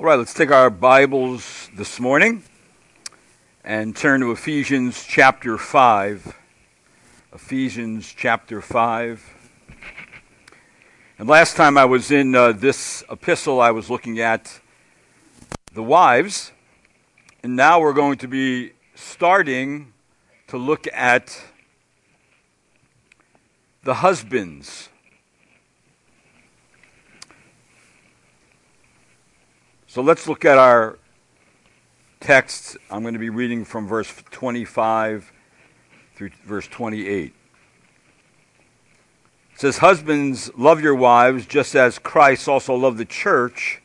All right, let's take our Bibles this morning and turn to Ephesians chapter 5. Ephesians chapter 5. And last time I was in uh, this epistle, I was looking at the wives. And now we're going to be starting to look at the husbands. So let's look at our text. I'm going to be reading from verse 25 through verse 28. It says, Husbands, love your wives just as Christ also loved the church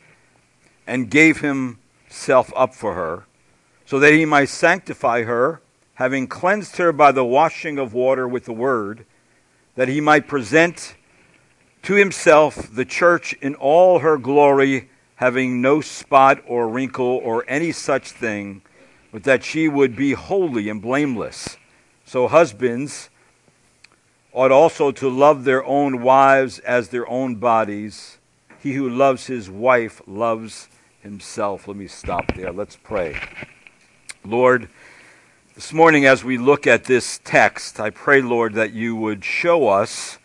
and gave himself up for her, so that he might sanctify her, having cleansed her by the washing of water with the word, that he might present to himself the church in all her glory having no spot or wrinkle or any such thing, but that she would be holy and blameless. So husbands ought also to love their own wives as their own bodies. He who loves his wife loves himself. Let me stop there. Let's pray. Lord, this morning as we look at this text, I pray, Lord, that you would show us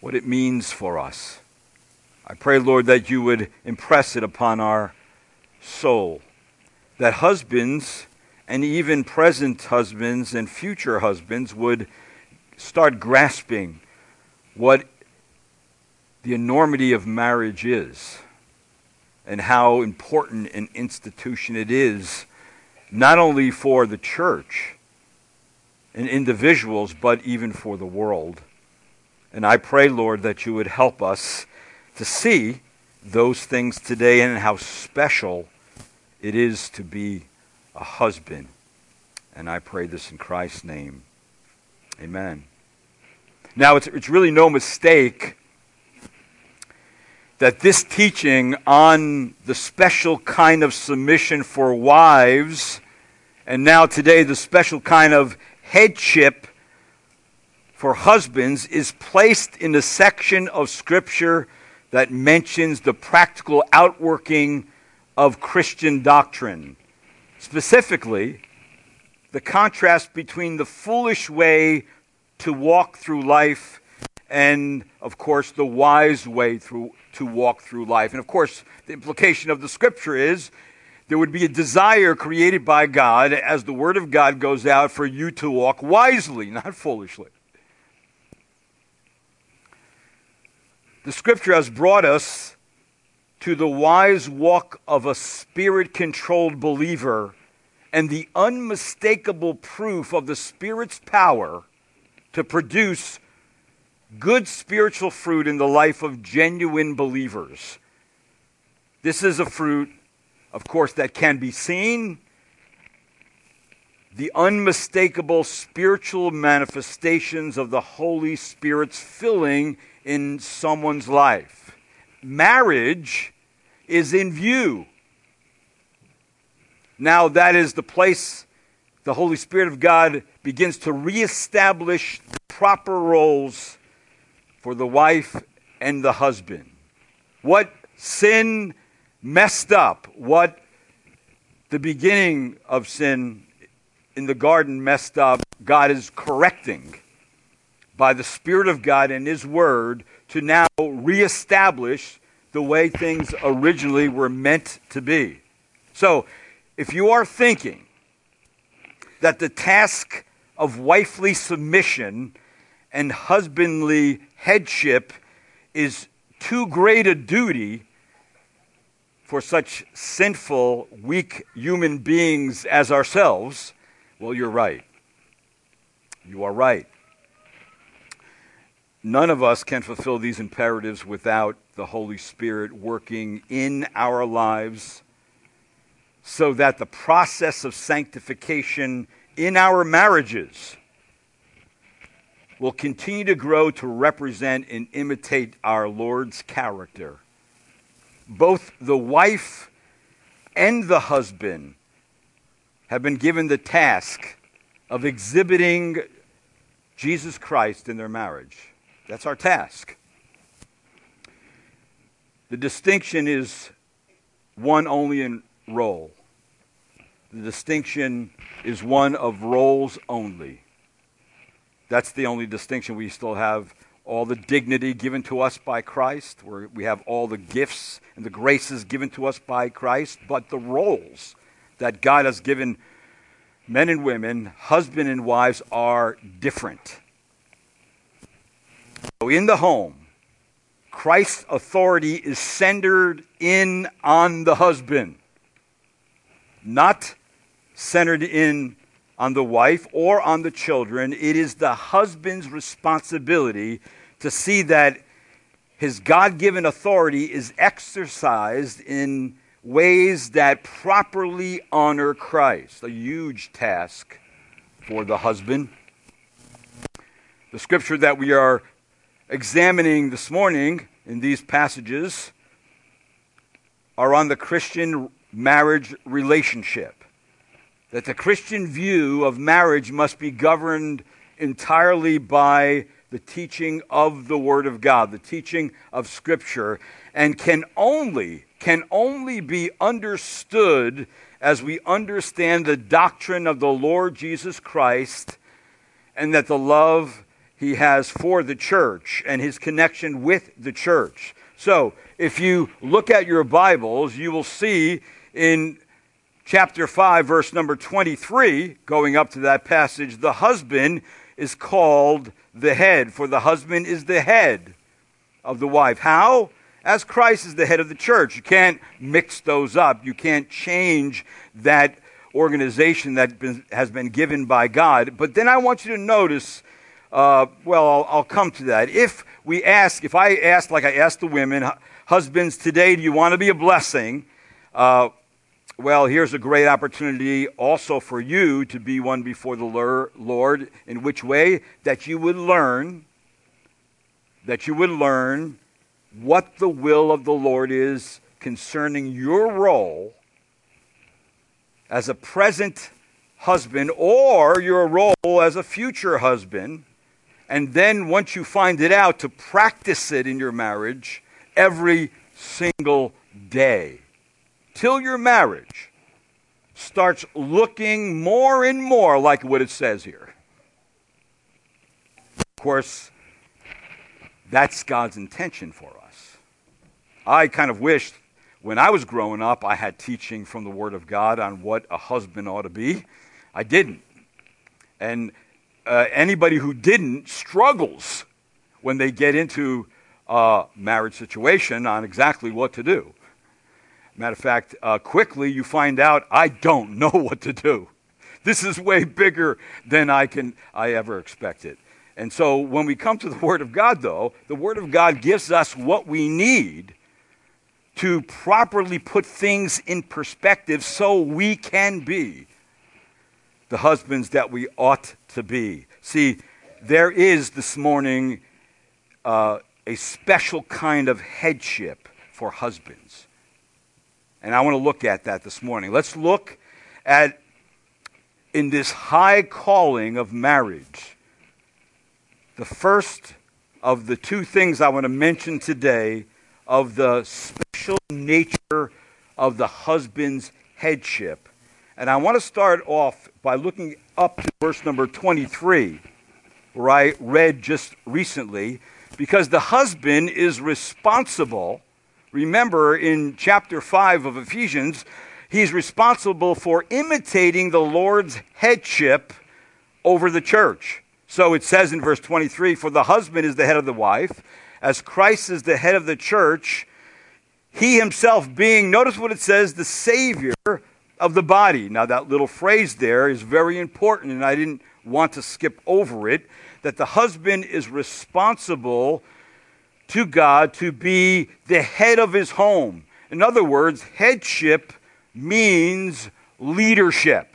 what it means for us. I pray, Lord, that you would impress it upon our soul. That husbands, and even present husbands and future husbands, would start grasping what the enormity of marriage is and how important an institution it is, not only for the church and individuals, but even for the world. And I pray, Lord, that you would help us to see those things today and how special it is to be a husband. And I pray this in Christ's name. Amen. Now, it's, it's really no mistake that this teaching on the special kind of submission for wives, and now today the special kind of headship for husbands, is placed in the section of Scripture that mentions the practical outworking of Christian doctrine. Specifically, the contrast between the foolish way to walk through life and, of course, the wise way through, to walk through life. And, of course, the implication of the scripture is there would be a desire created by God as the word of God goes out for you to walk wisely, not foolishly. The scripture has brought us to the wise walk of a spirit controlled believer and the unmistakable proof of the Spirit's power to produce good spiritual fruit in the life of genuine believers. This is a fruit, of course, that can be seen. The unmistakable spiritual manifestations of the Holy Spirit's filling in someone's life. Marriage is in view. Now, that is the place the Holy Spirit of God begins to reestablish the proper roles for the wife and the husband. What sin messed up, what the beginning of sin in the garden messed up, God is correcting by the Spirit of God and His Word to now reestablish the way things originally were meant to be. So, if you are thinking that the task of wifely submission and husbandly headship is too great a duty for such sinful, weak human beings as ourselves, well, you're right. You are right. None of us can fulfill these imperatives without the Holy Spirit working in our lives so that the process of sanctification in our marriages will continue to grow to represent and imitate our Lord's character. Both the wife and the husband have been given the task of exhibiting Jesus Christ in their marriage. That's our task. The distinction is one only in role. The distinction is one of roles only. That's the only distinction. We still have all the dignity given to us by Christ. We're, we have all the gifts and the graces given to us by Christ, but the roles that God has given men and women, husband and wives, are different. So in the home, Christ's authority is centered in on the husband, not centered in on the wife or on the children. It is the husband's responsibility to see that his God given authority is exercised in ways that properly honor Christ. A huge task for the husband. The scripture that we are examining this morning in these passages are on the Christian marriage relationship. That the Christian view of marriage must be governed entirely by the teaching of the Word of God, the teaching of Scripture, and can only can only be understood as we understand the doctrine of the Lord Jesus Christ and that the love he has for the church and his connection with the church. So, if you look at your Bibles, you will see in chapter 5, verse number 23, going up to that passage, the husband is called the head, for the husband is the head of the wife. How? as Christ is the head of the church. You can't mix those up. You can't change that organization that has been given by God. But then I want you to notice, uh, well, I'll, I'll, come to that. If we ask, if I ask, like I asked the women, husbands, today, do you want to be a blessing? Uh, well, here's a great opportunity also for you to be one before the Lord. In which way? That you would learn, that you would learn what the will of the Lord is concerning your role as a present husband or your role as a future husband. And then once you find it out, to practice it in your marriage every single day till your marriage starts looking more and more like what it says here. Of course, that's God's intention for us. I kind of wished when I was growing up I had teaching from the Word of God on what a husband ought to be. I didn't. And uh, anybody who didn't struggles when they get into a marriage situation on exactly what to do. Matter of fact, uh, quickly you find out I don't know what to do. This is way bigger than I can I ever expected. And so when we come to the Word of God, though, the Word of God gives us what we need to properly put things in perspective so we can be the husbands that we ought to be. See, there is this morning uh, a special kind of headship for husbands. And I want to look at that this morning. Let's look at, in this high calling of marriage, the first of the two things I want to mention today of the special nature of the husband's headship. And I want to start off by looking up to verse number 23, where I read just recently, because the husband is responsible. Remember in chapter 5 of Ephesians, he's responsible for imitating the Lord's headship over the church. So it says in verse 23 For the husband is the head of the wife, as Christ is the head of the church, he himself being, notice what it says, the Savior of the body. Now, that little phrase there is very important, and I didn't want to skip over it that the husband is responsible to God to be the head of his home. In other words, headship means leadership.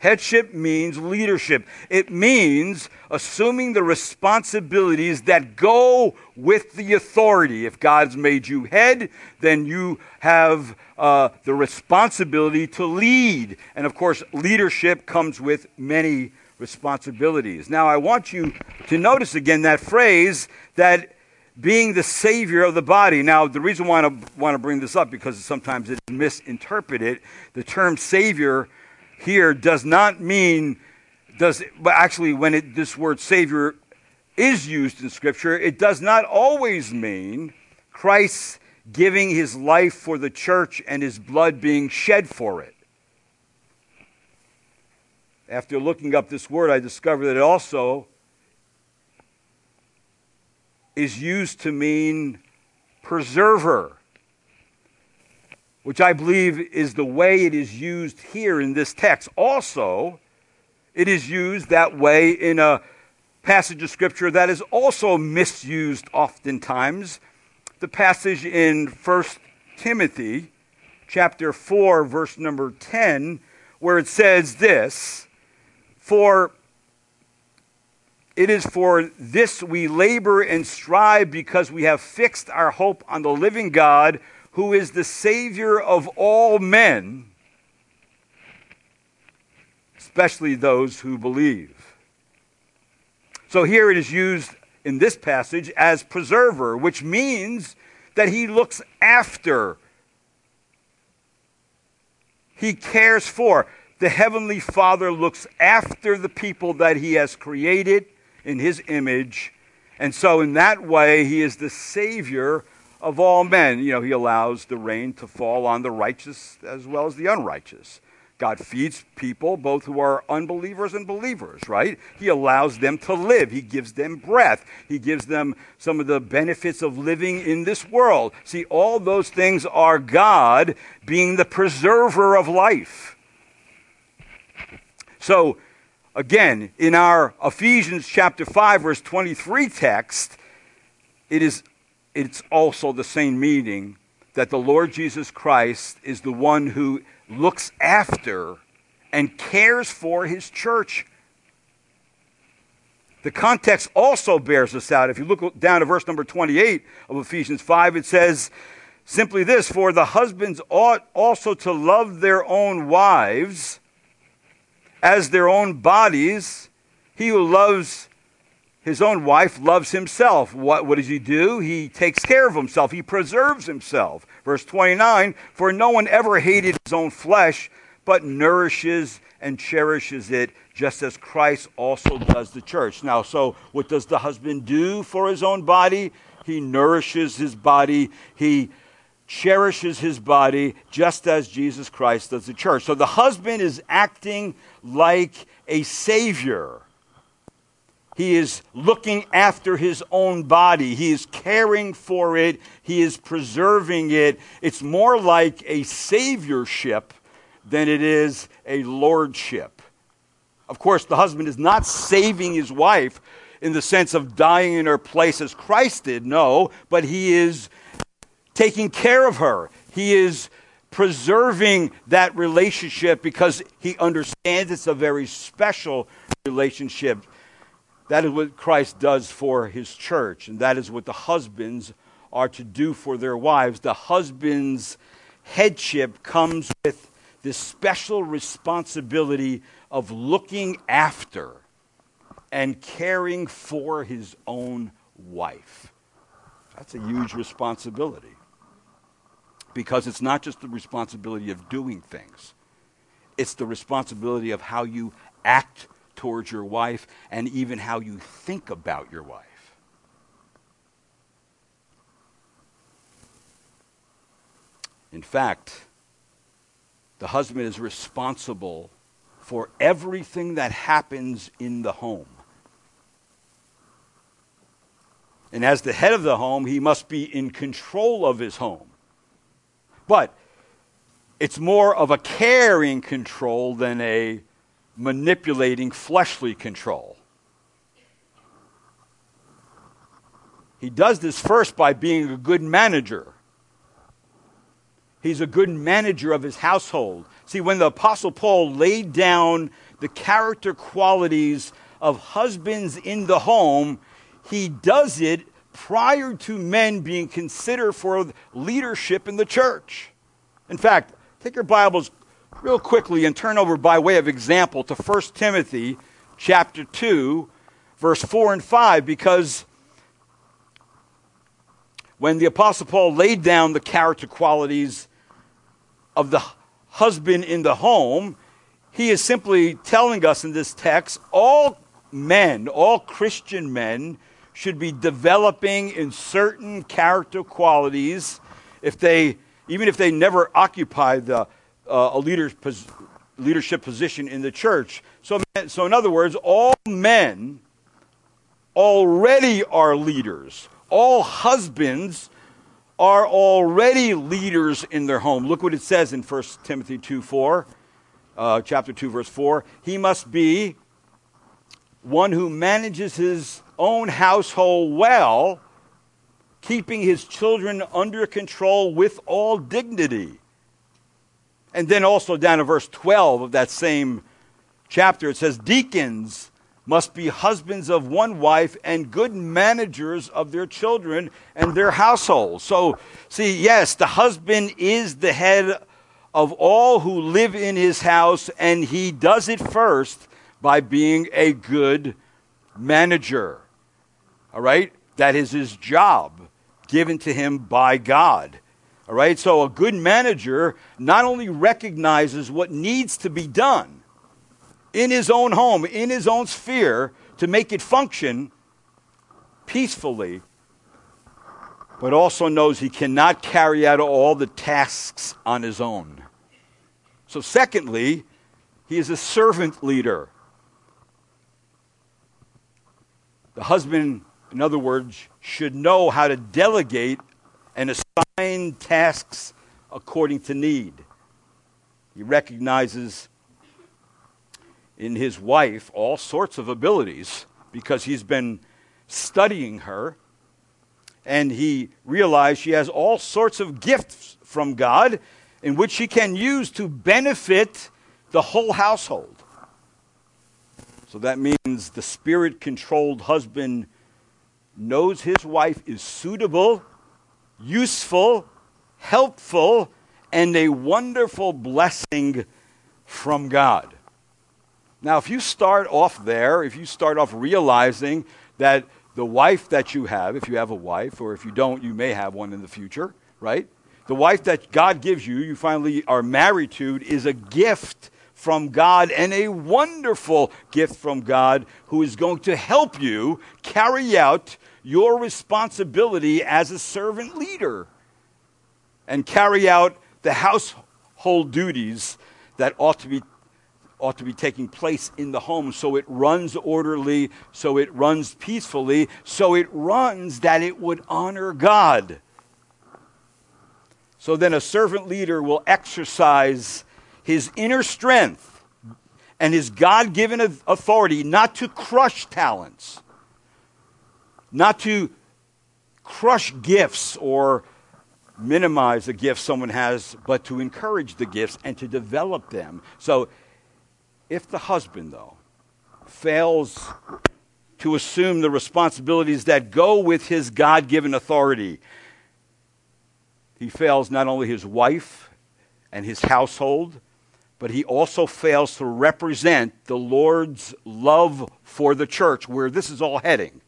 Headship means leadership. It means assuming the responsibilities that go with the authority. If God's made you head, then you have uh, the responsibility to lead. And of course, leadership comes with many responsibilities. Now, I want you to notice again that phrase that being the savior of the body. Now, the reason why I want to bring this up because sometimes it's misinterpreted. The term savior here does not mean does but actually when it, this word savior is used in scripture, it does not always mean Christ giving his life for the church and his blood being shed for it. After looking up this word, I discovered that it also is used to mean preserver, which I believe is the way it is used here in this text. Also, it is used that way in a passage of Scripture that is also misused oftentimes. The passage in 1 Timothy chapter 4, verse number 10, where it says this For it is for this we labor and strive because we have fixed our hope on the living God, who is the Savior of all men, especially those who believe. So here it is used in this passage as preserver, which means that he looks after, he cares for. The Heavenly Father looks after the people that he has created in his image. And so, in that way, he is the Savior of all men. You know, he allows the rain to fall on the righteous as well as the unrighteous. God feeds people, both who are unbelievers and believers, right? He allows them to live. He gives them breath. He gives them some of the benefits of living in this world. See, all those things are God being the preserver of life. So, Again, in our Ephesians chapter 5 verse 23 text, it is it's also the same meaning that the Lord Jesus Christ is the one who looks after and cares for his church. The context also bears this out. If you look down to verse number 28 of Ephesians 5, it says simply this For the husbands ought also to love their own wives as their own bodies. He who loves his own wife loves himself. What, what does he do? He takes care of himself, he preserves himself. Verse 29 For no one ever hated his own flesh, but nourishes and cherishes it, just as Christ also does the church. Now, so what does the husband do for his own body? He nourishes his body, he cherishes his body just as Jesus Christ does the church. So the husband is acting like a savior. He is looking after his own body. He is caring for it. He is preserving it. It's more like a saviorship than it is a lordship. Of course, the husband is not saving his wife in the sense of dying in her place as Christ did, no, but he is taking care of her. He is preserving that relationship because he understands it's a very special relationship. That is what Christ does for his church, and that is what the husbands are to do for their wives. The husband's headship comes with this special responsibility of looking after and caring for his own wife. That's a huge responsibility because it's not just the responsibility of doing things, it's the responsibility of how you act towards your wife and even how you think about your wife. In fact, the husband is responsible for everything that happens in the home. And as the head of the home, he must be in control of his home. But it's more of a caring control than a manipulating fleshly control. He does this first by being a good manager. He's a good manager of his household. See, when the Apostle Paul laid down the character qualities of husbands in the home, he does it prior to men being considered for leadership in the church. In fact, take your Bibles real quickly and turn over by way of example to 1 Timothy chapter 2 verse 4 and 5 because when the Apostle Paul laid down the character qualities of the husband in the home, he is simply telling us in this text all men, all Christian men, should be developing in certain character qualities if they, even if they never occupy the, uh, a leader's pos- leadership position in the church. So, so, in other words, all men already are leaders. All husbands are already leaders in their home. Look what it says in 1 Timothy 2 4, uh, chapter 2, verse 4. He must be one who manages his own household well, keeping his children under control with all dignity. And then also down to verse 12 of that same chapter, it says, Deacons must be husbands of one wife and good managers of their children and their households. So, see, yes, the husband is the head of all who live in his house, and he does it first by being a good manager. All right? That is his job given to him by God. All right? So, a good manager not only recognizes what needs to be done, in his own home, in his own sphere, to make it function peacefully, but also knows he cannot carry out all the tasks on his own. So, secondly, he is a servant leader. The husband, in other words, should know how to delegate and assign tasks according to need. He recognizes in his wife all sorts of abilities because he's been studying her and he realized she has all sorts of gifts from God in which she can use to benefit the whole household. So that means the spirit controlled husband knows his wife is suitable, useful, helpful, and a wonderful blessing from God. Now, if you start off there, if you start off realizing that the wife that you have, if you have a wife, or if you don't, you may have one in the future, right? The wife that God gives you, you finally are married to, is a gift from God and a wonderful gift from God who is going to help you carry out your responsibility as a servant leader and carry out the household duties that ought to be ought to be taking place in the home so it runs orderly, so it runs peacefully, so it runs that it would honor God. So then a servant leader will exercise his inner strength and his God given authority not to crush talents, not to crush gifts or minimize the gifts someone has, but to encourage the gifts and to develop them. So if the husband, though, fails to assume the responsibilities that go with his God given authority, he fails not only his wife and his household, but he also fails to represent the Lord's love for the church, where this is all heading.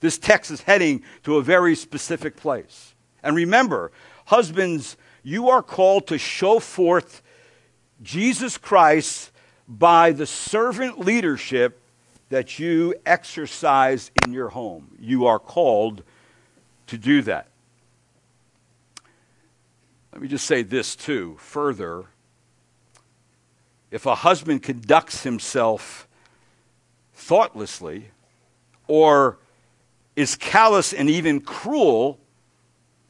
This text is heading to a very specific place. And remember, husbands, you are called to show forth Jesus Christ by the servant leadership that you exercise in your home. You are called to do that. Let me just say this too further. If a husband conducts himself thoughtlessly or is callous and even cruel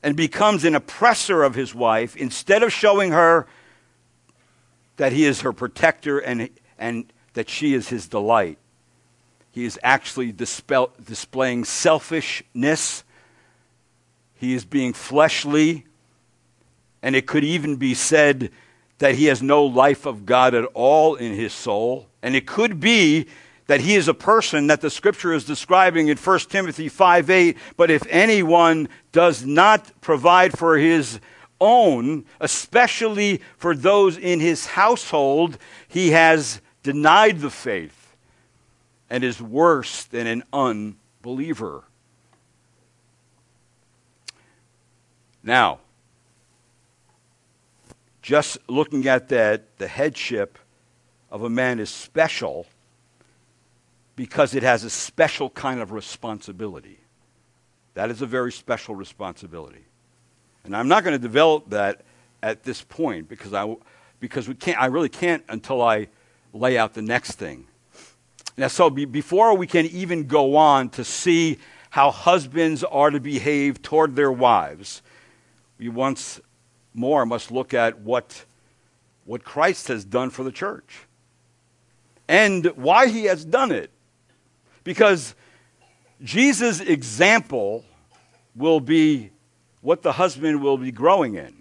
and becomes an oppressor of his wife, instead of showing her that he is her protector and, and that she is his delight. He is actually dispel, displaying selfishness. He is being fleshly. And it could even be said that he has no life of God at all in his soul. And it could be that he is a person that the scripture is describing in 1 Timothy 5 8. But if anyone does not provide for his own, especially for those in his household, he has denied the faith and is worse than an unbeliever. Now, just looking at that, the headship of a man is special because it has a special kind of responsibility. That is a very special responsibility. And I'm not going to develop that at this point because I, because we can't, I really can't until I lay out the next thing. Now, so be, before we can even go on to see how husbands are to behave toward their wives, we once more must look at what, what Christ has done for the church and why he has done it. Because Jesus' example will be what the husband will be growing in.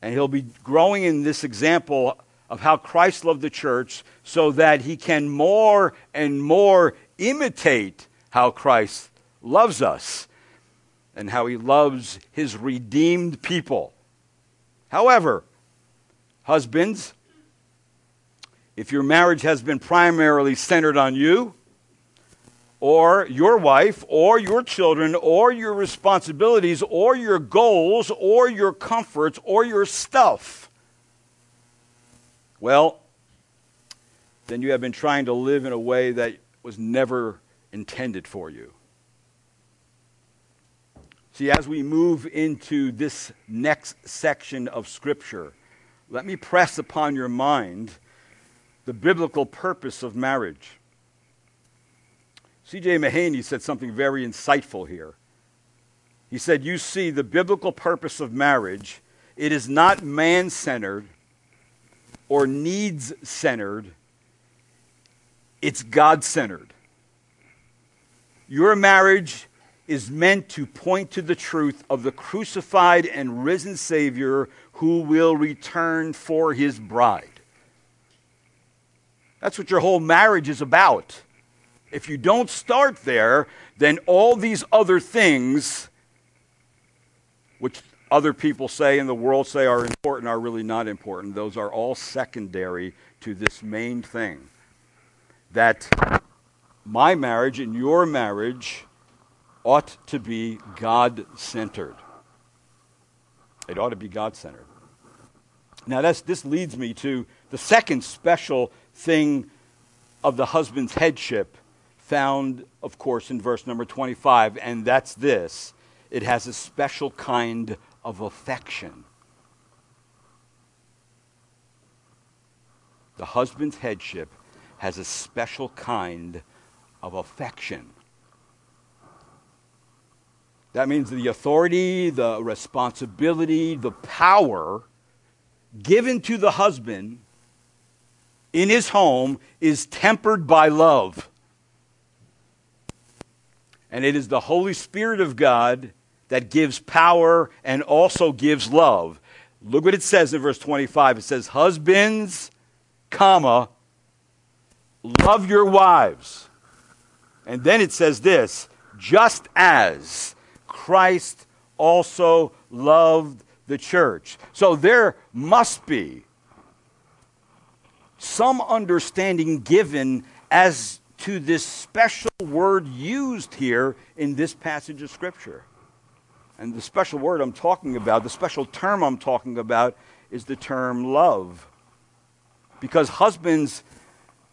And he'll be growing in this example of how Christ loved the church so that he can more and more imitate how Christ loves us and how he loves his redeemed people. However, husbands, if your marriage has been primarily centered on you, or your wife, or your children, or your responsibilities, or your goals, or your comforts, or your stuff, well, then you have been trying to live in a way that was never intended for you. See, as we move into this next section of Scripture, let me press upon your mind the biblical purpose of marriage. C.J. Mahaney said something very insightful here. He said, You see, the biblical purpose of marriage, it is not man centered or needs centered, it's God centered. Your marriage is meant to point to the truth of the crucified and risen Savior who will return for his bride. That's what your whole marriage is about. If you don't start there, then all these other things, which other people say and the world say are important, are really not important. Those are all secondary to this main thing. That my marriage and your marriage ought to be God centered. It ought to be God centered. Now, this leads me to the second special thing of the husband's headship, found, of course, in verse number 25, and that's this it has a special kind of affection. The husband's headship has a special kind of affection. That means the authority, the responsibility, the power given to the husband in his home is tempered by love. And it is the Holy Spirit of God that gives power and also gives love. Look what it says in verse 25. It says, Husbands, comma, love your wives. And then it says this, just as Christ also loved the church. So there must be some understanding given as to this special word used here in this passage of Scripture. And the special word I'm talking about, the special term I'm talking about, is the term love. Because husbands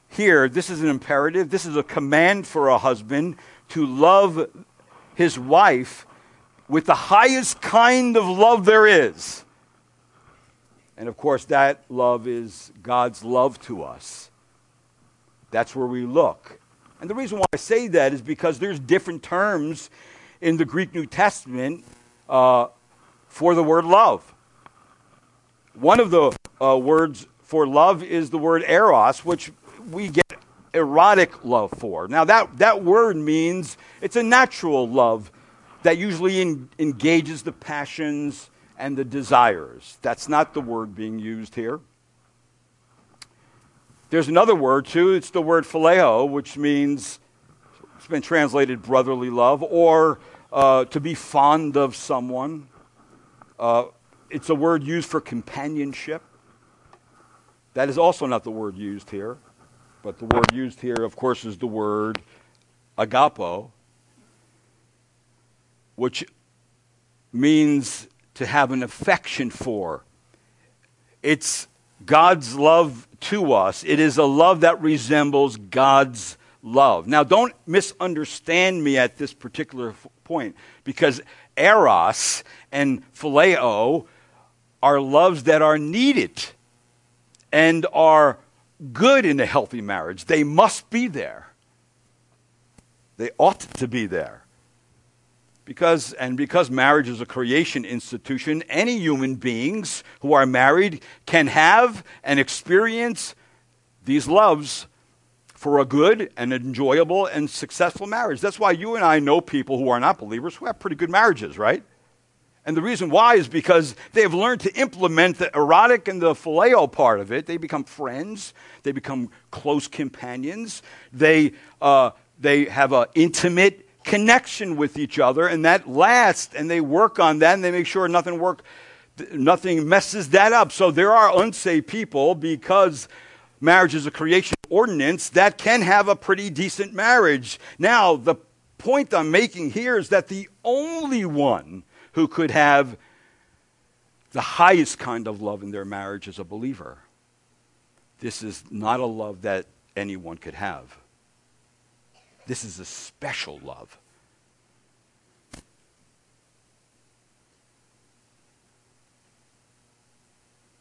here, this is an imperative, this is a command for a husband to love his wife with the highest kind of love there is. And of course, that love is God's love to us. That's where we look. And the reason why I say that is because there's different terms in the Greek New Testament uh, for the word love. One of the uh, words for love is the word eros, which we get erotic love for. Now, that, that word means it's a natural love that usually in, engages the passions and the desires. That's not the word being used here. There's another word too, it's the word phileo, which means, it's been translated brotherly love, or uh, to be fond of someone. Uh, it's a word used for companionship. That is also not the word used here, but the word used here, of course, is the word agapo, which means to have an affection for. It's God's love to us. It is a love that resembles God's love. Now, don't misunderstand me at this particular point because eros and phileo are loves that are needed and are good in a healthy marriage. They must be there. They ought to be there. Because, and because marriage is a creation institution, any human beings who are married can have and experience these loves for a good and enjoyable and successful marriage. That's why you and I know people who are not believers who have pretty good marriages, right? And the reason why is because they have learned to implement the erotic and the phileo part of it. They become friends, they become close companions, they, uh, they have an intimate connection with each other, and that lasts, and they work on that, and they make sure nothing work, nothing messes that up. So there are unsaved people because marriage is a creation ordinance that can have a pretty decent marriage. Now, the point I'm making here is that the only one who could have the highest kind of love in their marriage is a believer. This is not a love that anyone could have. This is a special love.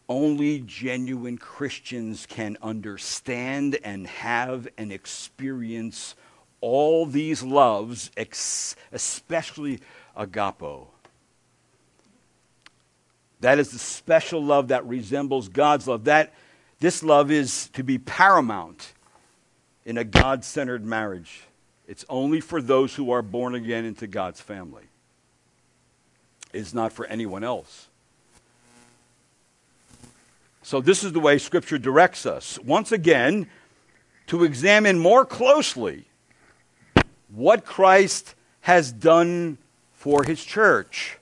only genuine Christians can understand and have and experience all these loves, especially agapo. That is the special love that resembles God's love. That this love is to be paramount in a God centered marriage. It's only for those who are born again into God's family. It's not for anyone else. So, this is the way Scripture directs us. Once again, to examine more closely what Christ has done for his church.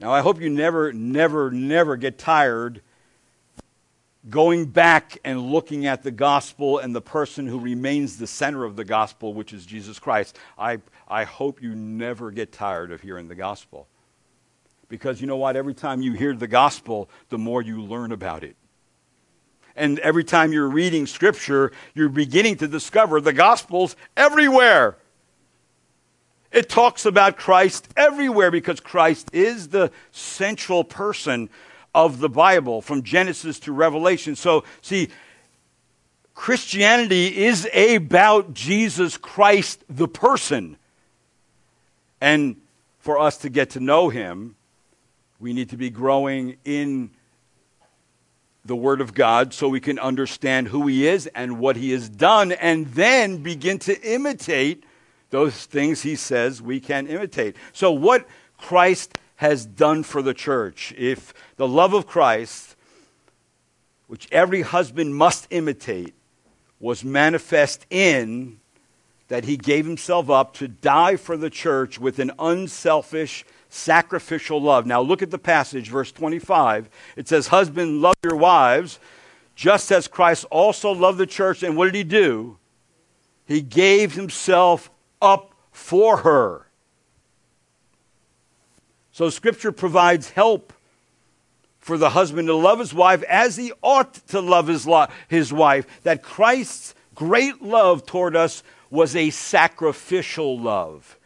Now, I hope you never, never, never get tired going back and looking at the gospel and the person who remains the center of the gospel, which is Jesus Christ. I, I hope you never get tired of hearing the gospel. Because you know what? Every time you hear the gospel, the more you learn about it. And every time you're reading scripture, you're beginning to discover the gospel's everywhere. It talks about Christ everywhere because Christ is the central person of the Bible from Genesis to Revelation. So, see, Christianity is about Jesus Christ, the person. And for us to get to know him, we need to be growing in the Word of God so we can understand who He is and what He has done, and then begin to imitate those things He says we can imitate. So, what Christ has done for the church, if the love of Christ, which every husband must imitate, was manifest in that He gave Himself up to die for the church with an unselfish, sacrificial love. Now look at the passage, verse 25. It says, Husband, love your wives, just as Christ also loved the church. And what did he do? He gave himself up for her. So Scripture provides help for the husband to love his wife as he ought to love his, lo- his wife. That Christ's great love toward us was a sacrificial love.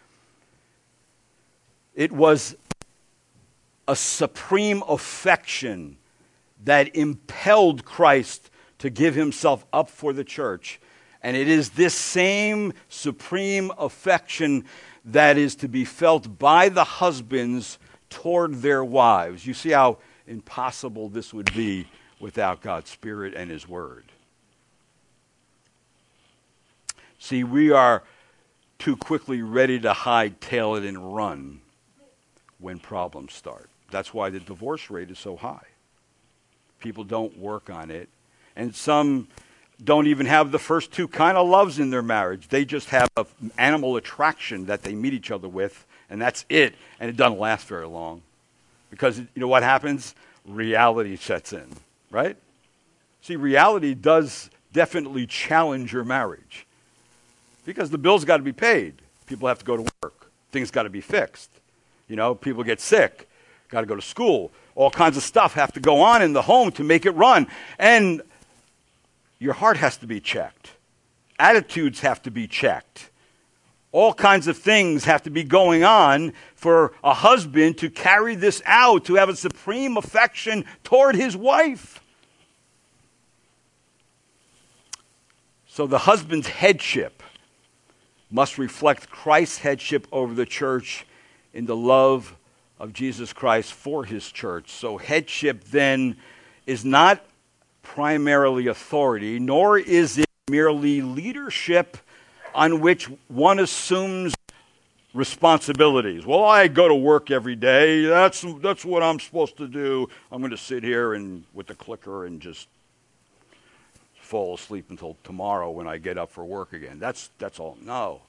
It was a supreme affection that impelled Christ to give himself up for the church. And it is this same supreme affection that is to be felt by the husbands toward their wives. You see how impossible this would be without God's Spirit and His Word. See, we are too quickly ready to hide, tail it and run when problems start. That's why the divorce rate is so high. People don't work on it. And some don't even have the first two kind of loves in their marriage. They just have an animal attraction that they meet each other with, and that's it. And it doesn't last very long. Because you know what happens? Reality sets in, right? See, reality does definitely challenge your marriage. Because the bills got to be paid. People have to go to work. Things got to be fixed. You know, people get sick, got to go to school. All kinds of stuff have to go on in the home to make it run. And your heart has to be checked. Attitudes have to be checked. All kinds of things have to be going on for a husband to carry this out, to have a supreme affection toward his wife. So the husband's headship must reflect Christ's headship over the church in the love of Jesus Christ for his church. So headship then is not primarily authority, nor is it merely leadership on which one assumes responsibilities. Well, I go to work every day. That's that's what I'm supposed to do. I'm going to sit here and with the clicker and just fall asleep until tomorrow when I get up for work again. That's that's all. No.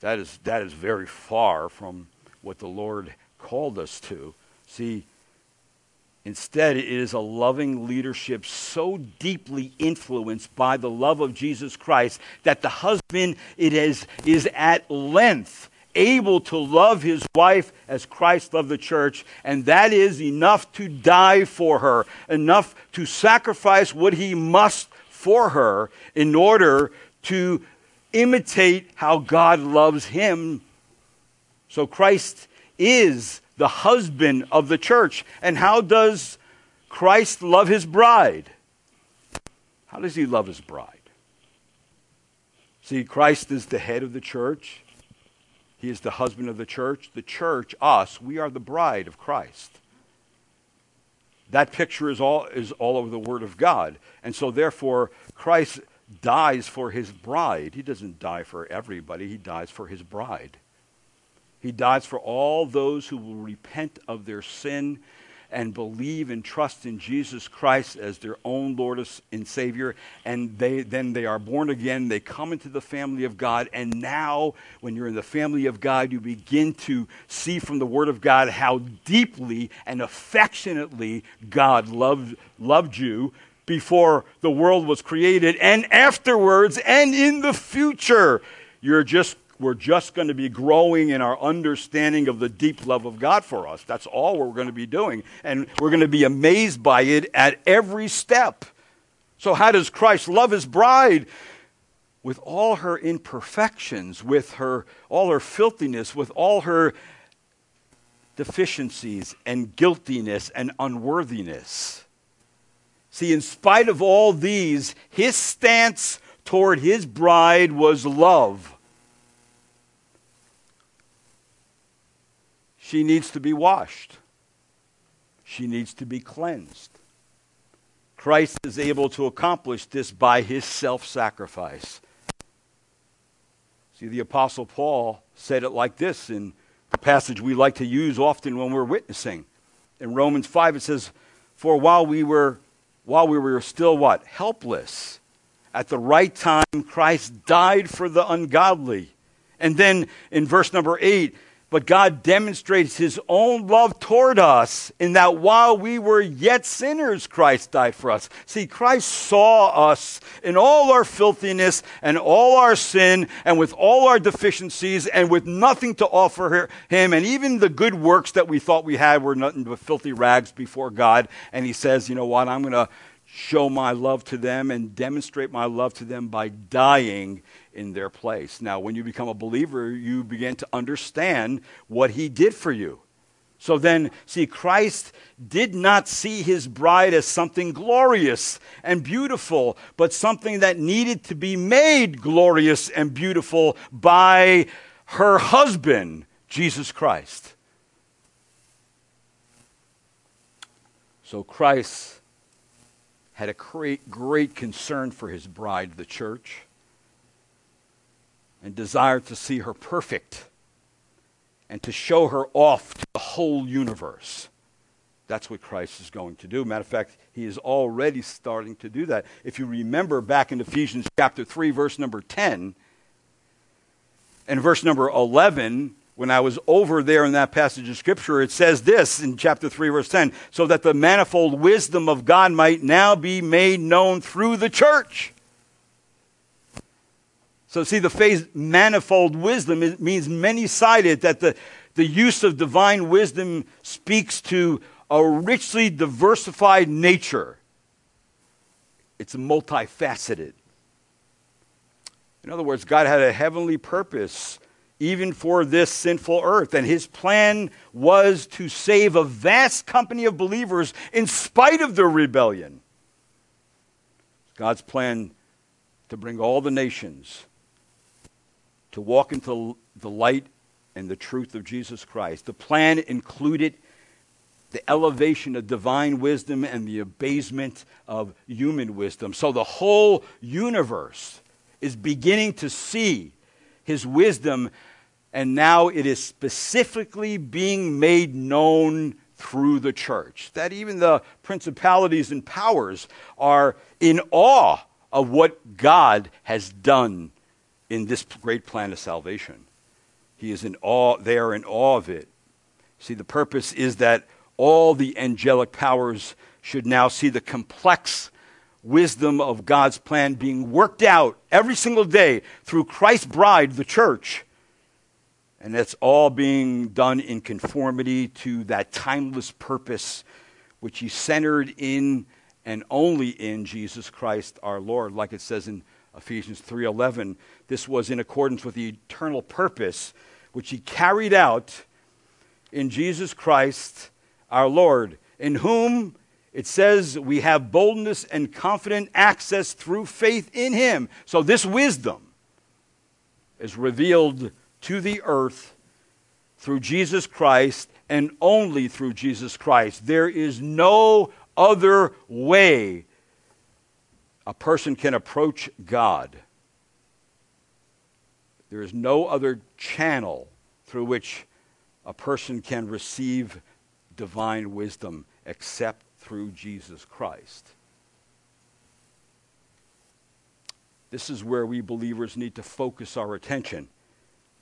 That is that is very far from what the Lord called us to. See, Instead, it is a loving leadership so deeply influenced by the love of Jesus Christ that the husband it is, is at length able to love his wife as Christ loved the church, and that is enough to die for her, enough to sacrifice what he must for her in order to imitate how God loves him. So Christ is the husband of the church. And how does Christ love his bride? How does he love his bride? See, Christ is the head of the church. He is the husband of the church. The church, us, we are the bride of Christ. That picture is all, is all over the Word of God. And so, therefore, Christ dies for his bride. He doesn't die for everybody, he dies for his bride. He dies for all those who will repent of their sin and believe and trust in Jesus Christ as their own Lord and Savior. And they, then they are born again. They come into the family of God. And now, when you're in the family of God, you begin to see from the Word of God how deeply and affectionately God loved, loved you before the world was created and afterwards and in the future. You're just we're just going to be growing in our understanding of the deep love of God for us. That's all we're going to be doing. And we're going to be amazed by it at every step. So, how does Christ love his bride? With all her imperfections, with her, all her filthiness, with all her deficiencies and guiltiness and unworthiness. See, in spite of all these, his stance toward his bride was love. She needs to be washed. She needs to be cleansed. Christ is able to accomplish this by his self sacrifice. See, the Apostle Paul said it like this in the passage we like to use often when we're witnessing. In Romans 5, it says, For while we were, while we were still what? Helpless. At the right time, Christ died for the ungodly. And then in verse number 8, but God demonstrates his own love toward us in that while we were yet sinners, Christ died for us. See, Christ saw us in all our filthiness and all our sin and with all our deficiencies and with nothing to offer him. And even the good works that we thought we had were nothing but filthy rags before God. And he says, you know what? I'm going to show my love to them and demonstrate my love to them by dying in their place. Now, when you become a believer, you begin to understand what he did for you. So then, see, Christ did not see his bride as something glorious and beautiful, but something that needed to be made glorious and beautiful by her husband, Jesus Christ. So Christ had a great, great concern for his bride, the church and desired to see her perfect and to show her off to the whole universe. That's what Christ is going to do. Matter of fact, he is already starting to do that. If you remember back in Ephesians chapter 3, verse number 10, and verse number 11, when I was over there in that passage of Scripture, it says this in chapter 3, verse 10 so that the manifold wisdom of God might now be made known through the church so, see, the phrase manifold wisdom means many sided, that the, the use of divine wisdom speaks to a richly diversified nature. It's multifaceted. In other words, God had a heavenly purpose even for this sinful earth. And his plan was to save a vast company of believers in spite of their rebellion. God's plan to bring all the nations to walk into the light and the truth of Jesus Christ. The plan included the elevation of divine wisdom and the abasement of human wisdom. So the whole universe is beginning to see his wisdom, and now it is specifically being made known through the church. That even the principalities and powers are in awe of what God has done in this great plan of salvation. He is in awe, they are in awe of it. See, the purpose is that all the angelic powers should now see the complex wisdom of God's plan being worked out every single day through Christ's bride, the church. And that's all being done in conformity to that timeless purpose which he centered in and only in Jesus Christ our Lord like it says in Ephesians 3:11 this was in accordance with the eternal purpose which he carried out in Jesus Christ our Lord, in whom it says we have boldness and confident access through faith in him. So this wisdom is revealed to the earth through Jesus Christ and only through Jesus Christ. There is no other way a person can approach God. There is no other channel through which a person can receive divine wisdom except through Jesus Christ. This is where we believers need to focus our attention,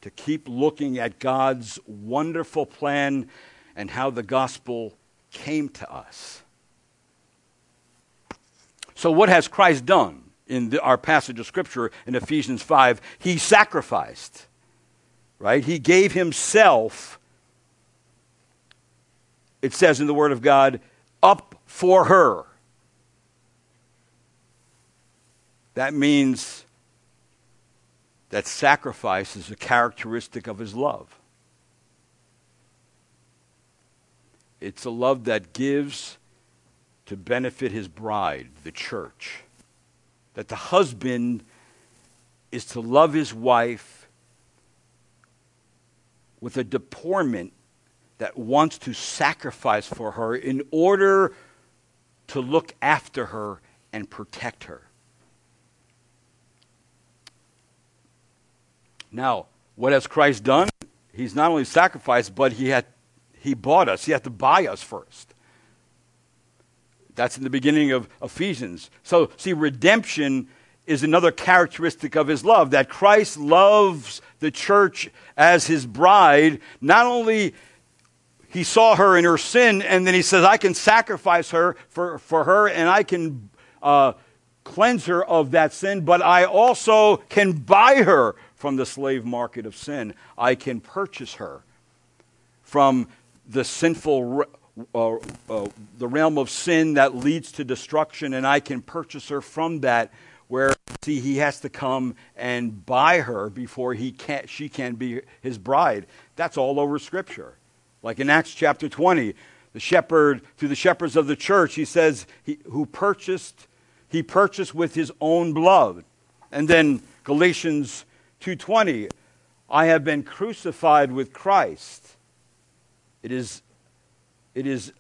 to keep looking at God's wonderful plan and how the gospel came to us. So, what has Christ done in the, our passage of Scripture in Ephesians 5? He sacrificed, right? He gave himself it says in the Word of God, up for her. That means that sacrifice is a characteristic of his love. It's a love that gives to benefit his bride, the church. That the husband is to love his wife with a deportment that wants to sacrifice for her in order to look after her and protect her. Now, what has Christ done? He's not only sacrificed, but he had he bought us. He had to buy us first. That's in the beginning of Ephesians. So, see, redemption is another characteristic of his love that Christ loves the church as his bride, not only he saw her in her sin, and then he says, I can sacrifice her for, for her, and I can uh, cleanse her of that sin, but I also can buy her from the slave market of sin. I can purchase her from the sinful, uh, uh, the realm of sin that leads to destruction, and I can purchase her from that. Where see, he has to come and buy her before he can, she can be his bride. That's all over Scripture. Like in Acts chapter 20, the shepherd, to the shepherds of the church, he says, he, who purchased, he purchased with his own blood. And then Galatians 2.20, I have been crucified with Christ. It is, it is,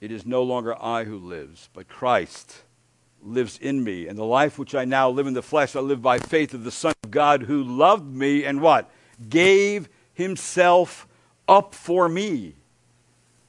it is no longer I who lives, but Christ lives in me. And the life which I now live in the flesh, I live by faith of the Son of God who loved me and what? gave himself up for me.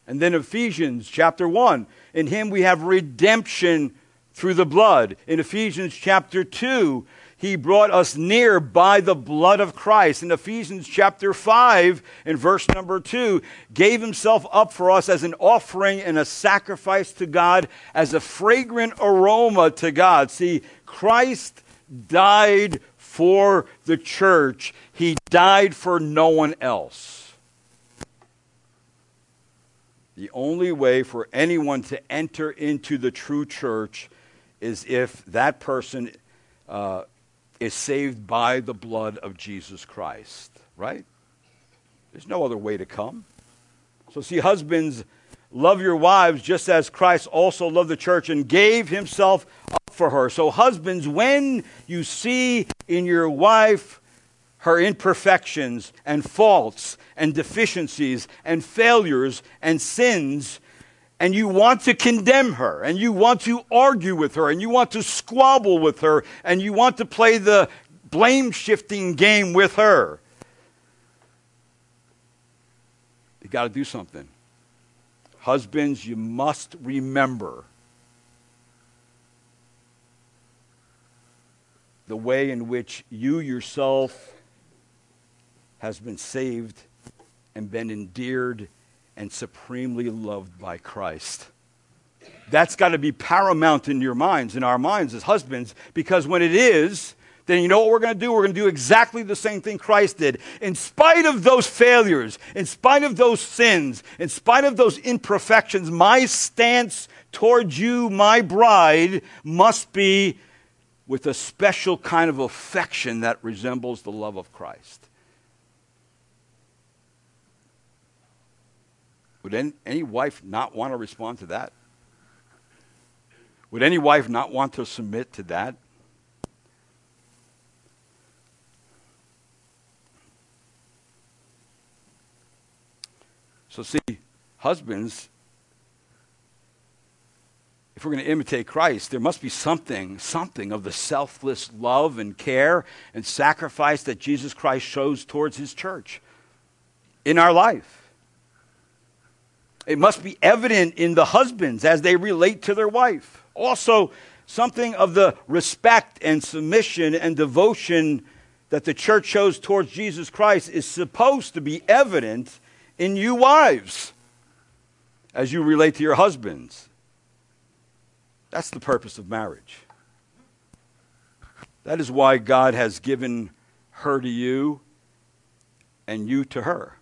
And then Ephesians chapter 1. In him we have redemption through the blood. In Ephesians chapter 2, he brought us near by the blood of Christ. In Ephesians chapter 5, in verse number 2, gave himself up for us as an offering and a sacrifice to God, as a fragrant aroma to God. See, Christ died for the church. He died for no one else. The only way for anyone to enter into the true church is if that person uh, is saved by the blood of Jesus Christ, right? There's no other way to come. So, see, husbands, love your wives just as Christ also loved the church and gave himself up for her. So, husbands, when you see in your wife her imperfections and faults and deficiencies and failures and sins, and you want to condemn her, and you want to argue with her, and you want to squabble with her, and you want to play the blame shifting game with her, you got to do something. Husbands, you must remember the way in which you yourself has been saved and been endeared and supremely loved by Christ. That's got to be paramount in your minds, in our minds as husbands, because when it is, then you know what we're going to do? We're going to do exactly the same thing Christ did. In spite of those failures, in spite of those sins, in spite of those imperfections, my stance towards you, my bride, must be with a special kind of affection that resembles the love of Christ. Would any, any wife not want to respond to that? Would any wife not want to submit to that? So, see, husbands, if we're going to imitate Christ, there must be something, something of the selfless love and care and sacrifice that Jesus Christ shows towards his church in our life. It must be evident in the husbands as they relate to their wife. Also, something of the respect and submission and devotion that the church shows towards Jesus Christ is supposed to be evident in you, wives, as you relate to your husbands. That's the purpose of marriage. That is why God has given her to you and you to her.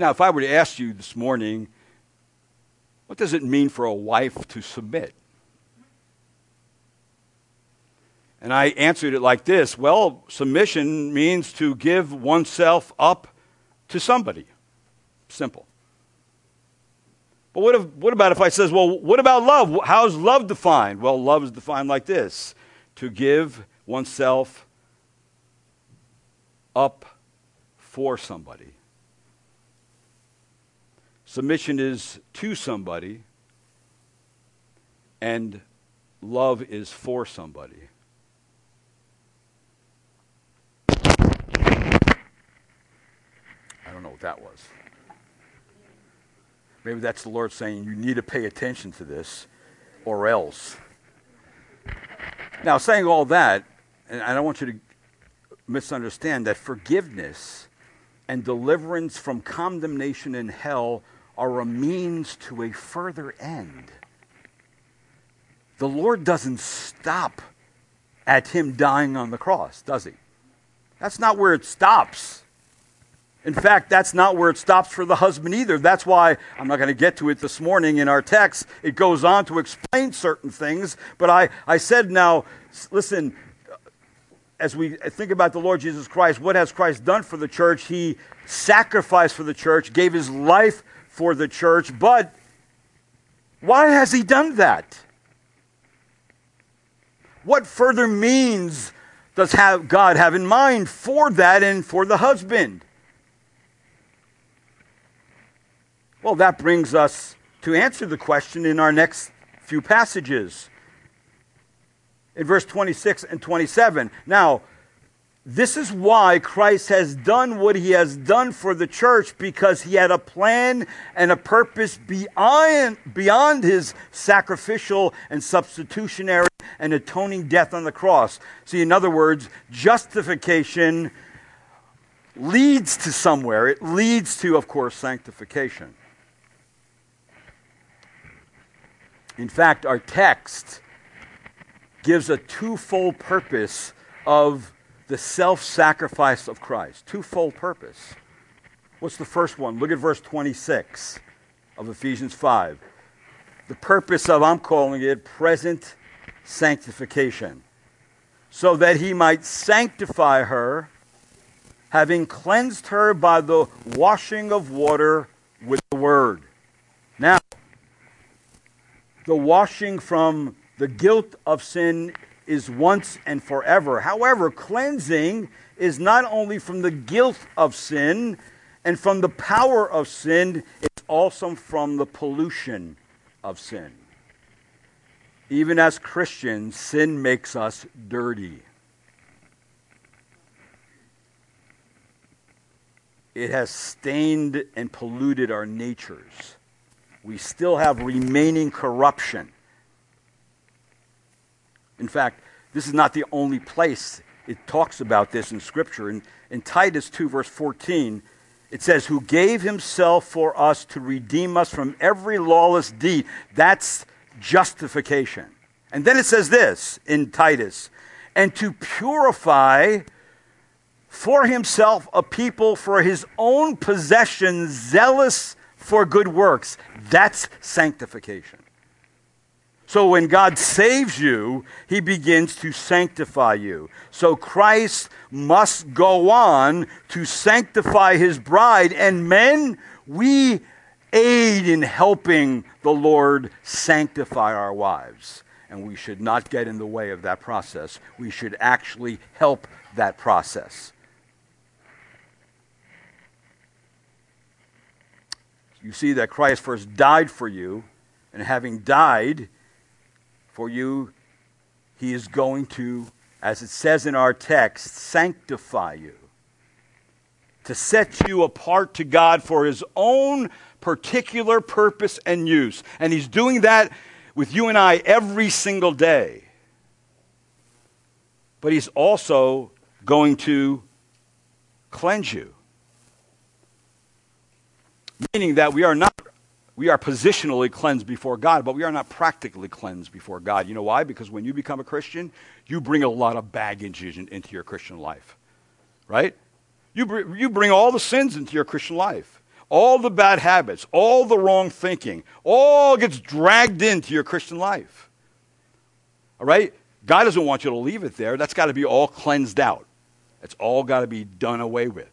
Now, if I were to ask you this morning, what does it mean for a wife to submit? And I answered it like this Well, submission means to give oneself up to somebody. Simple. But what, if, what about if I says, well, what about love? How's love defined? Well, love is defined like this to give oneself up for somebody. Submission is to somebody, and love is for somebody. I don't know what that was. Maybe that's the Lord saying, you need to pay attention to this, or else. Now, saying all that, and I don't want you to misunderstand that forgiveness and deliverance from condemnation in hell are a means to a further end. The Lord doesn't stop at him dying on the cross, does he? That's not where it stops. In fact, that's not where it stops for the husband either. That's why I'm not going to get to it this morning in our text. It goes on to explain certain things. But I, I said now, listen, as we think about the Lord Jesus Christ, what has Christ done for the church? He sacrificed for the church, gave his life for the church, but why has he done that? What further means does have God have in mind for that and for the husband? Well, that brings us to answer the question in our next few passages. In verse 26 and 27. Now, this is why Christ has done what he has done for the church because he had a plan and a purpose beyond, beyond his sacrificial and substitutionary and atoning death on the cross. See, in other words, justification leads to somewhere. It leads to, of course, sanctification. In fact, our text gives a twofold purpose of the self sacrifice of Christ. Twofold purpose. What's the first one? Look at verse 26 of Ephesians 5. The purpose of, I'm calling it, present sanctification. So that he might sanctify her, having cleansed her by the washing of water with the word. Now, the washing from the guilt of sin is once and forever. However, cleansing is not only from the guilt of sin and from the power of sin, it's also from the pollution of sin. Even as Christians, sin makes us dirty. It has stained and polluted our natures. We still have remaining corruption. In fact, this is not the only place it talks about this in Scripture. In, in Titus 2, verse 14, it says, Who gave himself for us to redeem us from every lawless deed. That's justification. And then it says this in Titus, and to purify for himself a people for his own possession, zealous for good works. That's sanctification. So when God saves you, he begins to sanctify you. So Christ must go on to sanctify his bride. And men, we aid in helping the Lord sanctify our wives. And we should not get in the way of that process. We should actually help that process. You see that Christ first died for you, and having died, for you, he is going to, as it says in our text, sanctify you. To set you apart to God for his own particular purpose and use. And he's doing that with you and I every single day. But he's also going to cleanse you. Meaning that we are not we are positionally cleansed before God, but we are not practically cleansed before God. You know why? Because when you become a Christian, you bring a lot of baggage into your Christian life, right? You, br- you bring all the sins into your Christian life, all the bad habits, all the wrong thinking, all gets dragged into your Christian life. All right? God doesn't want you to leave it there. That's got to be all cleansed out. It's all got to be done away with.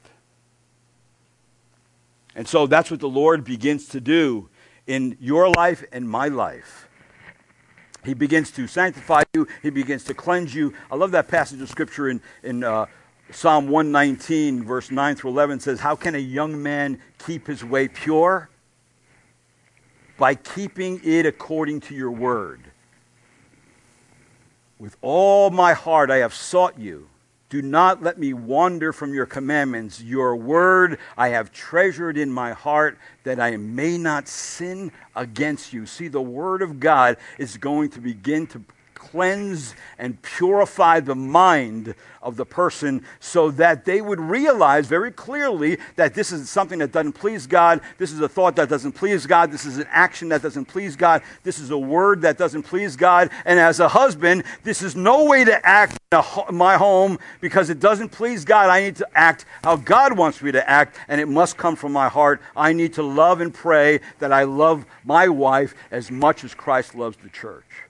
And so that's what the Lord begins to do in your life and my life. He begins to sanctify you, He begins to cleanse you. I love that passage of Scripture in, in uh, Psalm 119, verse 9 through 11 says, How can a young man keep his way pure? By keeping it according to your word. With all my heart I have sought you. Do not let me wander from your commandments. Your word I have treasured in my heart that I may not sin against you. See, the word of God is going to begin to cleanse and purify the mind of the person so that they would realize very clearly that this is something that doesn't please God. This is a thought that doesn't please God. This is an action that doesn't please God. This is a word that doesn't please God. And as a husband, this is no way to act in my home because it doesn't please God. I need to act how God wants me to act, and it must come from my heart. I need to love and pray that I love my wife as much as Christ loves the church.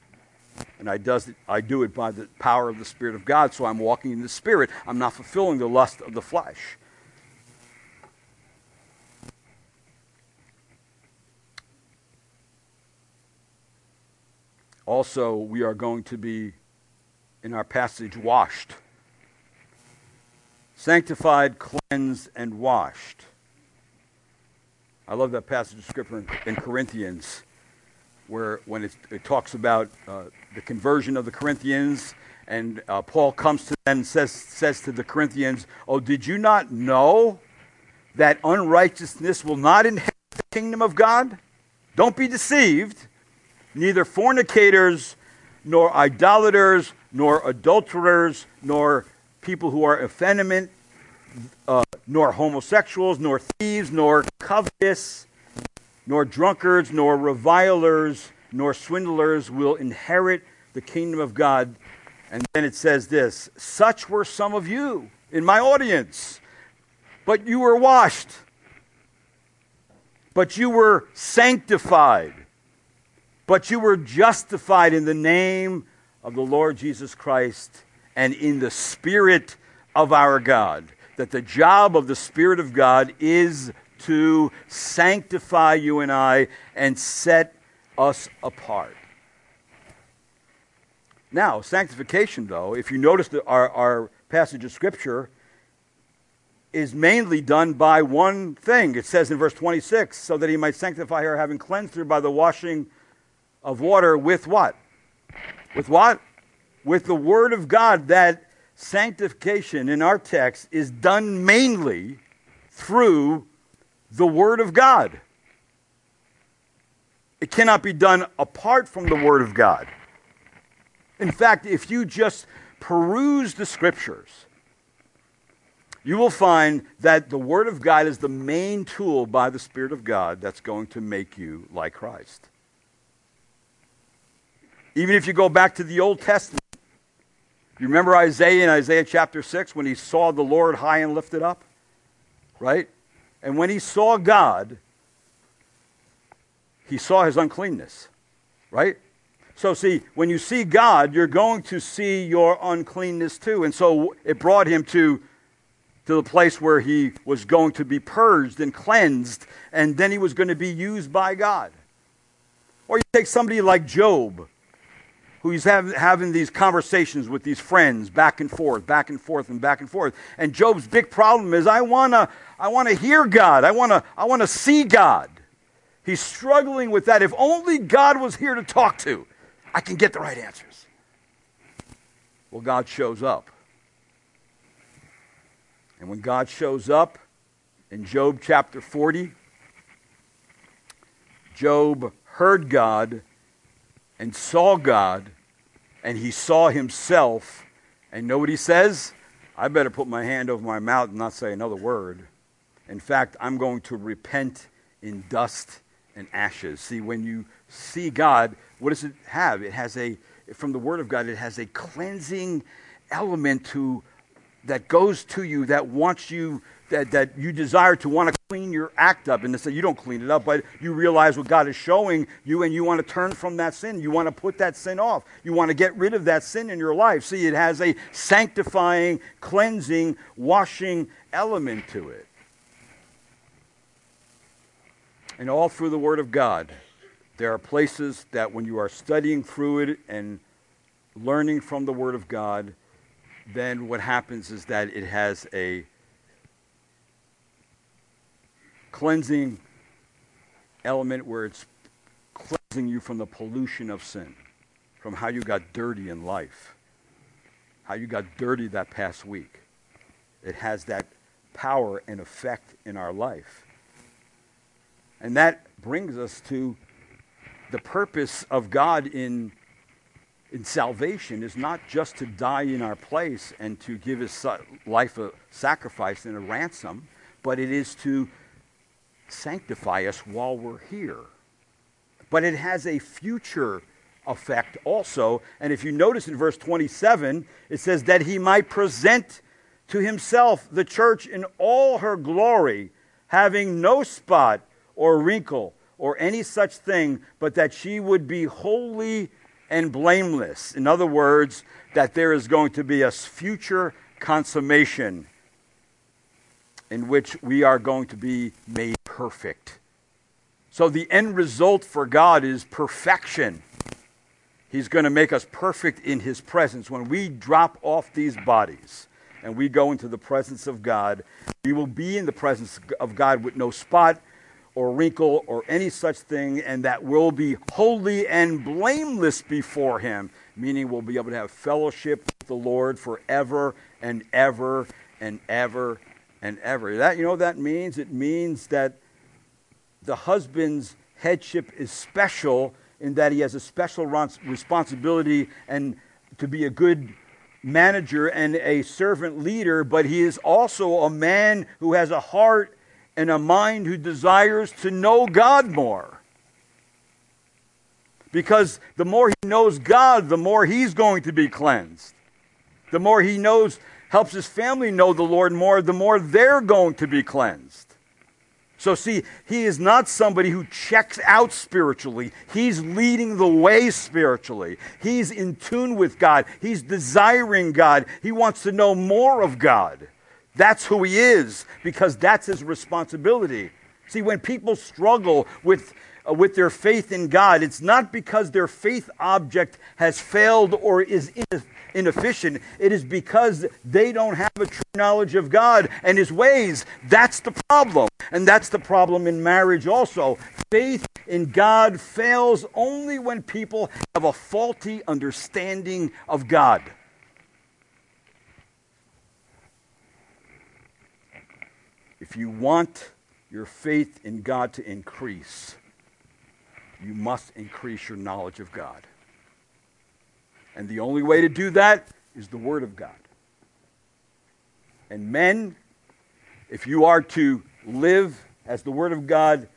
And I, does it, I do it by the power of the Spirit of God, so I'm walking in the Spirit. I'm not fulfilling the lust of the flesh. Also, we are going to be, in our passage, washed. Sanctified, cleansed, and washed. I love that passage of Scripture in, in Corinthians where when it, it talks about uh, the conversion of the Corinthians, and uh, Paul comes to them and says, says to the Corinthians, Oh, did you not know that unrighteousness will not inherit the kingdom of God? Don't be deceived. Neither fornicators, nor idolaters, nor adulterers, nor people who are effeminate, uh, nor homosexuals, nor thieves, nor covetous nor drunkards, nor revilers, nor swindlers will inherit the kingdom of God. And then it says this Such were some of you in my audience, but you were washed, but you were sanctified, but you were justified in the name of the Lord Jesus Christ and in the Spirit of our God. That the job of the Spirit of God is to sanctify you and I and set us apart. Now, sanctification, though, if you notice that our, our passage of Scripture is mainly done by one thing. It says in verse 26 so that he might sanctify her, having cleansed her by the washing of water with what? With what? With the Word of God. That sanctification in our text is done mainly through the Word of God. It cannot be done apart from the Word of God. In fact, if you just peruse the Scriptures, you will find that the Word of God is the main tool by the Spirit of God that's going to make you like Christ. Even if you go back to the Old Testament, you remember Isaiah in Isaiah chapter 6 when he saw the Lord high and lifted up? Right? And when he saw God, he saw his uncleanness. Right? So, see, when you see God, you're going to see your uncleanness too. And so it brought him to, to the place where he was going to be purged and cleansed, and then he was going to be used by God. Or you take somebody like Job who he's have, having these conversations with these friends back and forth, back and forth, and back and forth. And Job's big problem is I want to I wanna hear God, I want to I wanna see God. He's struggling with that. If only God was here to talk to, I can get the right answers. Well, God shows up. And when God shows up in Job chapter 40, Job heard God and saw God, and he saw himself. And know what he says? I better put my hand over my mouth and not say another word. In fact, I'm going to repent in dust and ashes. See, when you see God, what does it have? It has a, from the Word of God, it has a cleansing element to, that goes to you, that wants you that, that you desire to want to clean your act up. And you don't clean it up, but you realize what God is showing you and you want to turn from that sin. You want to put that sin off. You want to get rid of that sin in your life. See, it has a sanctifying, cleansing, washing element to it. And all through the Word of God, there are places that when you are studying through it and learning from the Word of God, then what happens is that it has a cleansing element where it's cleansing you from the pollution of sin, from how you got dirty in life, how you got dirty that past week. It has that power and effect in our life. And that brings us to the purpose of God in, in salvation is not just to die in our place and to give his life a sacrifice and a ransom, but it is to sanctify us while we're here. But it has a future effect also. And if you notice in verse 27, it says that he might present to himself the church in all her glory, having no spot or wrinkle or any such thing, but that she would be holy and blameless. In other words, that there is going to be a future consummation in which we are going to be made perfect. So the end result for God is perfection. He's going to make us perfect in His presence. When we drop off these bodies and we go into the presence of God, we will be in the presence of God with no spot or wrinkle or any such thing, and that we'll be holy and blameless before Him, meaning we'll be able to have fellowship with the Lord forever and ever and ever and ever. That you know that means? It means that the husband's headship is special in that he has a special responsibility and to be a good manager and a servant leader, but he is also a man who has a heart and a mind who desires to know God more. Because the more he knows God, the more he's going to be cleansed. The more he knows, helps his family know the Lord more, the more they're going to be cleansed. So, see, he is not somebody who checks out spiritually. He's leading the way spiritually. He's in tune with God. He's desiring God. He wants to know more of God. That's who he is because that's his responsibility. See, when people struggle with, uh, with their faith in God, it's not because their faith object has failed or is inefficient. It is because they don't have a true knowledge of God and his ways. That's the problem. And that's the problem in marriage also. Faith in God fails only when people have a faulty understanding of God. If you want your faith in God to increase, you must increase your knowledge of God. And the only way to do that is the Word of God. And men, if you are to live as the Word of God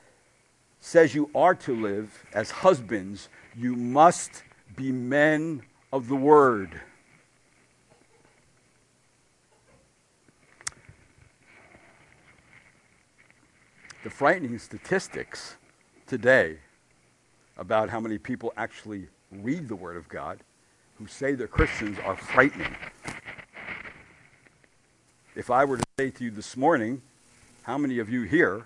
says you are to live as husbands, you must be men of the Word. The frightening statistics today about how many people actually read the Word of God who say they're Christians are frightening. If I were to say to you this morning, how many of you here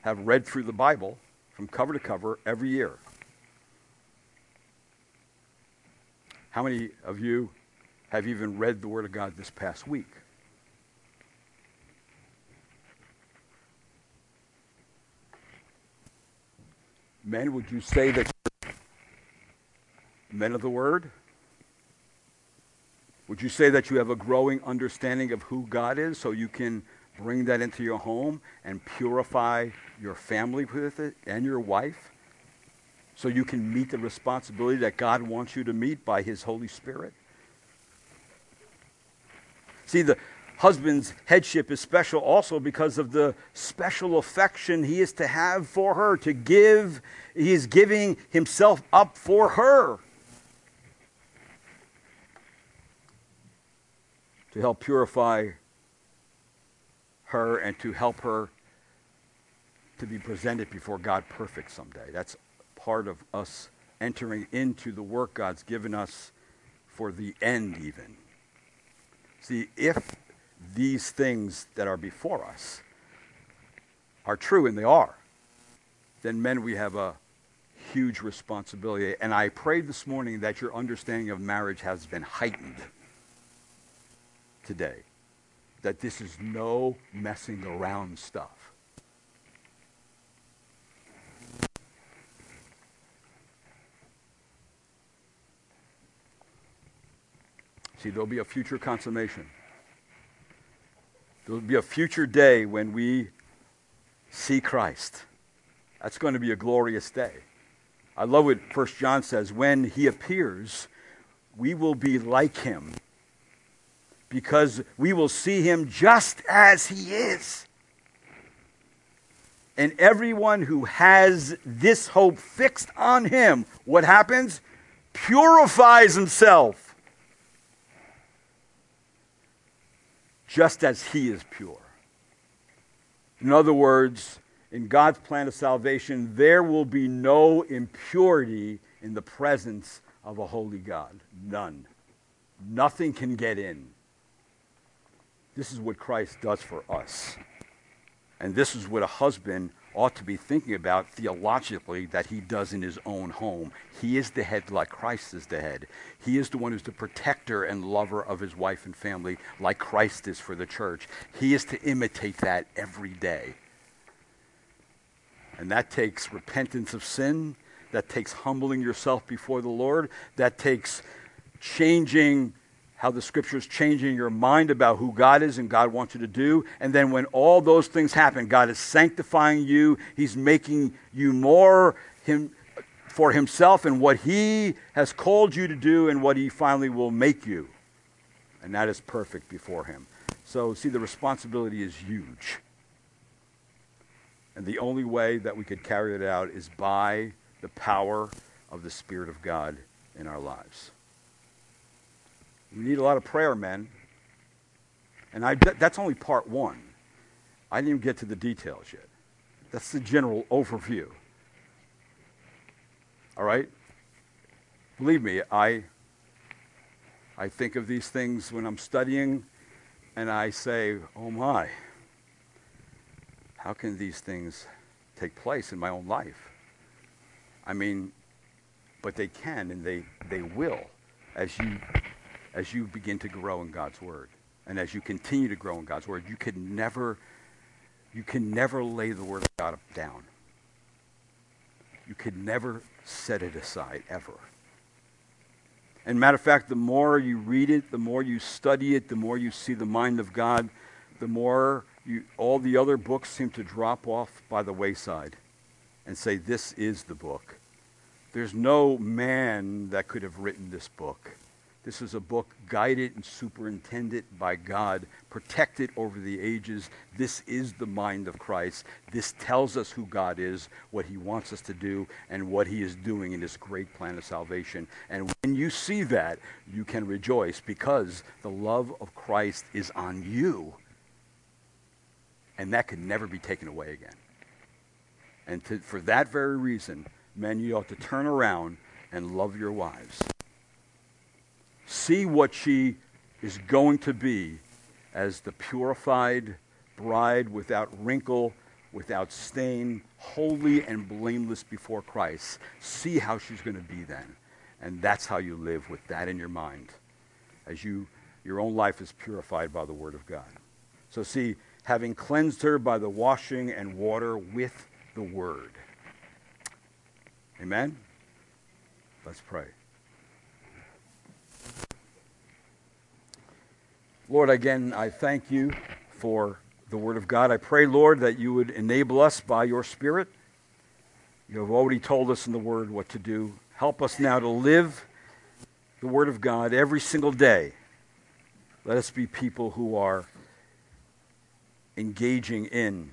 have read through the Bible from cover to cover every year? How many of you have even read the Word of God this past week? Men, would you say that men of the Word? Would you say that you have a growing understanding of who God is so you can bring that into your home and purify your family with it and your wife so you can meet the responsibility that God wants you to meet by His Holy Spirit? See, the husband's headship is special also because of the special affection he is to have for her, to give. He is giving himself up for her. To help purify her and to help her to be presented before God perfect someday. That's part of us entering into the work God's given us for the end, even. See, if these things that are before us are true, and they are, then men, we have a huge responsibility. And I pray this morning that your understanding of marriage has been heightened today that this is no messing around stuff. See, there'll be a future consummation. There'll be a future day when we see Christ. That's going to be a glorious day. I love what First John says when he appears, we will be like him because we will see him just as he is. And everyone who has this hope fixed on him, what happens? Purifies himself just as he is pure. In other words, in God's plan of salvation, there will be no impurity in the presence of a holy God. None. Nothing can get in. This is what Christ does for us. And this is what a husband ought to be thinking about theologically that he does in his own home. He is the head like Christ is the head. He is the one who's the protector and lover of his wife and family like Christ is for the church. He is to imitate that every day. And that takes repentance of sin. That takes humbling yourself before the Lord. That takes changing how the scripture is changing your mind about who God is and God wants you to do. And then when all those things happen, God is sanctifying you. He's making you more him, for himself and what he has called you to do and what he finally will make you. And that is perfect before him. So, see, the responsibility is huge. And the only way that we could carry it out is by the power of the Spirit of God in our lives. We need a lot of prayer, men. And I, that's only part one. I didn't even get to the details yet. That's the general overview. All right? Believe me, I, I think of these things when I'm studying and I say, oh my, how can these things take place in my own life? I mean, but they can and they, they will as you, as you begin to grow in God's Word. And as you continue to grow in God's Word, you can never, you can never lay the Word of God down. You can never set it aside, ever. And matter of fact, the more you read it, the more you study it, the more you see the mind of God, the more you, all the other books seem to drop off by the wayside and say, This is the book. There's no man that could have written this book. This is a book guided and superintended by God, protected over the ages. This is the mind of Christ. This tells us who God is, what he wants us to do, and what he is doing in this great plan of salvation. And when you see that, you can rejoice because the love of Christ is on you. And that can never be taken away again. And to, for that very reason, men, you ought to turn around and love your wives see what she is going to be as the purified bride without wrinkle, without stain, holy and blameless before Christ. See how she's going to be then. And that's how you live with that in your mind as you your own life is purified by the word of God. So see, having cleansed her by the washing and water with the word. Amen. Let's pray. Lord, again, I thank you for the Word of God. I pray, Lord, that you would enable us by your Spirit. You have already told us in the Word what to do. Help us now to live the Word of God every single day. Let us be people who are engaging in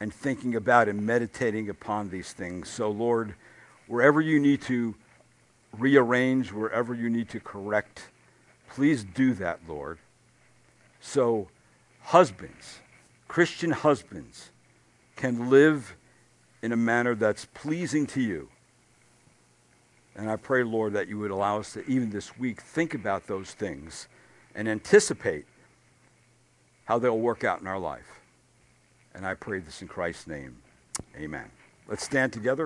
and thinking about and meditating upon these things. So, Lord, wherever you need to rearrange, wherever you need to correct, Please do that, Lord. So, husbands, Christian husbands, can live in a manner that's pleasing to you. And I pray, Lord, that you would allow us to, even this week, think about those things and anticipate how they'll work out in our life. And I pray this in Christ's name. Amen. Let's stand together.